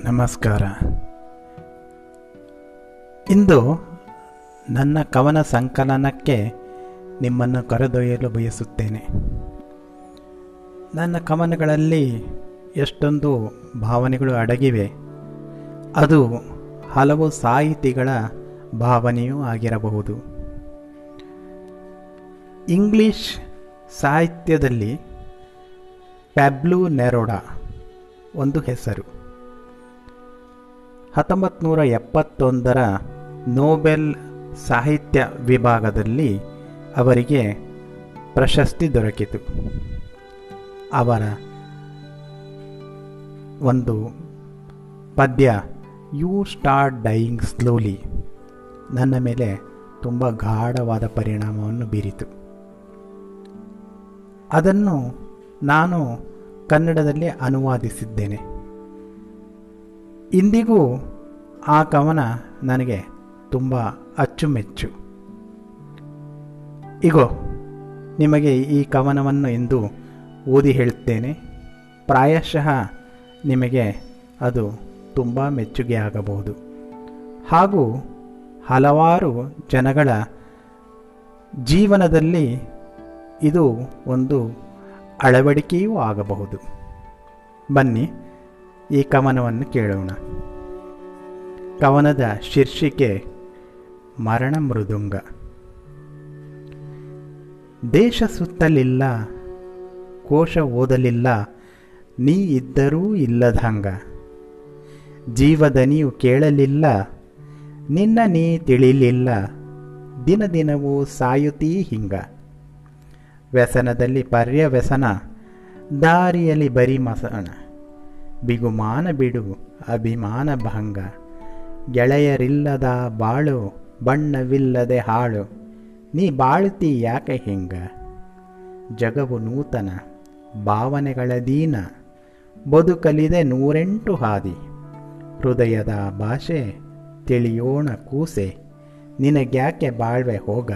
ನಮಸ್ಕಾರ. ಇಂದು ನನ್ನ ಕವನ ಸಂಕಲನಕ್ಕೆ ನಿಮ್ಮನ್ನು ಕರೆದೊಯ್ಯಲು ಬಯಸುತ್ತೇನೆ. ನನ್ನ ಕವನಗಳಲ್ಲಿ ಎಷ್ಟೊಂದು ಭಾವನೆಗಳು ಅಡಗಿವೆ. ಅದು ಹಲವು ಸಾಹಿತಿಗಳ ಭಾವನೆಯೂ ಆಗಿರಬಹುದು. ಇಂಗ್ಲಿಷ್ ಸಾಹಿತ್ಯದಲ್ಲಿ ಪ್ಯಾಬ್ಲು ನೆರೋಡಾ ಒಂದು ಹೆಸರು. ಹತ್ತೊಂಬತ್ತು ಎಪ್ಪತ್ತೊಂದರ ನೋಬೆಲ್ ಸಾಹಿತ್ಯ ವಿಭಾಗದಲ್ಲಿ ಅವರಿಗೆ ಪ್ರಶಸ್ತಿ ದೊರಕಿತು. ಅವರ ಒಂದು ಪದ್ಯ ಯು ಸ್ಟಾರ್ಟ್ ಡೈಯಿಂಗ್ ಸ್ಲೋಲಿ ನನ್ನ ಮೇಲೆ ತುಂಬ ಗಾಢವಾದ ಪರಿಣಾಮವನ್ನು ಬೀರಿತು. ಅದನ್ನು ನಾನು ಕನ್ನಡದಲ್ಲಿ ಅನುವಾದಿಸಿದ್ದೇನೆ. ಇಂದಿಗೂ ಆ ಕವನ ನನಗೆ ತುಂಬ ಅಚ್ಚುಮೆಚ್ಚು. ಇಗೋ, ನಿಮಗೆ ಈ ಕವನವನ್ನು ಇಂದು ಓದಿ ಹೇಳುತ್ತೇನೆ. ಪ್ರಾಯಶಃ ನಿಮಗೆ ಅದು ತುಂಬ ಮೆಚ್ಚುಗೆ ಆಗಬಹುದು. ಹಾಗೂ ಹಲವಾರು ಜನಗಳ ಜೀವನದಲ್ಲಿ ಇದು ಒಂದು ಅಳವಡಿಕೆಯೂ ಆಗಬಹುದು. ಬನ್ನಿ ಈ ಕವನವನ್ನು ಕೇಳೋಣ. ಕವನದ ಶೀರ್ಷಿಕೆ ಮರಣ ಮೃದುಂಗ. ದೇಶ ಸುತ್ತಲಿಲ್ಲ, ಕೋಶ ಓದಲಿಲ್ಲ, ನೀ ಇದ್ದರೂ ಇಲ್ಲದಂಗ. ಜೀವದನಿಯು ಕೇಳಲಿಲ್ಲ, ನಿನ್ನ ನೀ ತಿಳಿಲಿಲ್ಲ, ದಿನ ದಿನವೂ ಸಾಯುತೀ ಹಿಂಗ. ವ್ಯಸನದಲ್ಲಿ ಪರ್ಯವ್ಯಸನ ದಾರಿಯಲ್ಲಿ ಬರಿ ಮಸಣ. ಬಿಗುಮಾನ ಬಿಡು ಅಭಿಮಾನ ಭಂಗ. ಗೆಳೆಯರಿಲ್ಲದ ಬಾಳು, ಬಣ್ಣವಿಲ್ಲದೆ ಹಾಳು. ನೀ ಬಾಳ್ತಿ ಯಾಕೆ ಹಿಂಗ? ಜಗವು ನೂತನ, ಭಾವನೆಗಳ ದೀನ. ಬದುಕಲಿದೆ ನೂರೆಂಟು ಹಾದಿ. ಹೃದಯದ ಭಾಷೆ, ತಿಳಿಯೋಣ ಕೂಸೆ. ನಿನಗ್ಯಾಕೆ ಬಾಳ್ವೆ ಹೋಗ?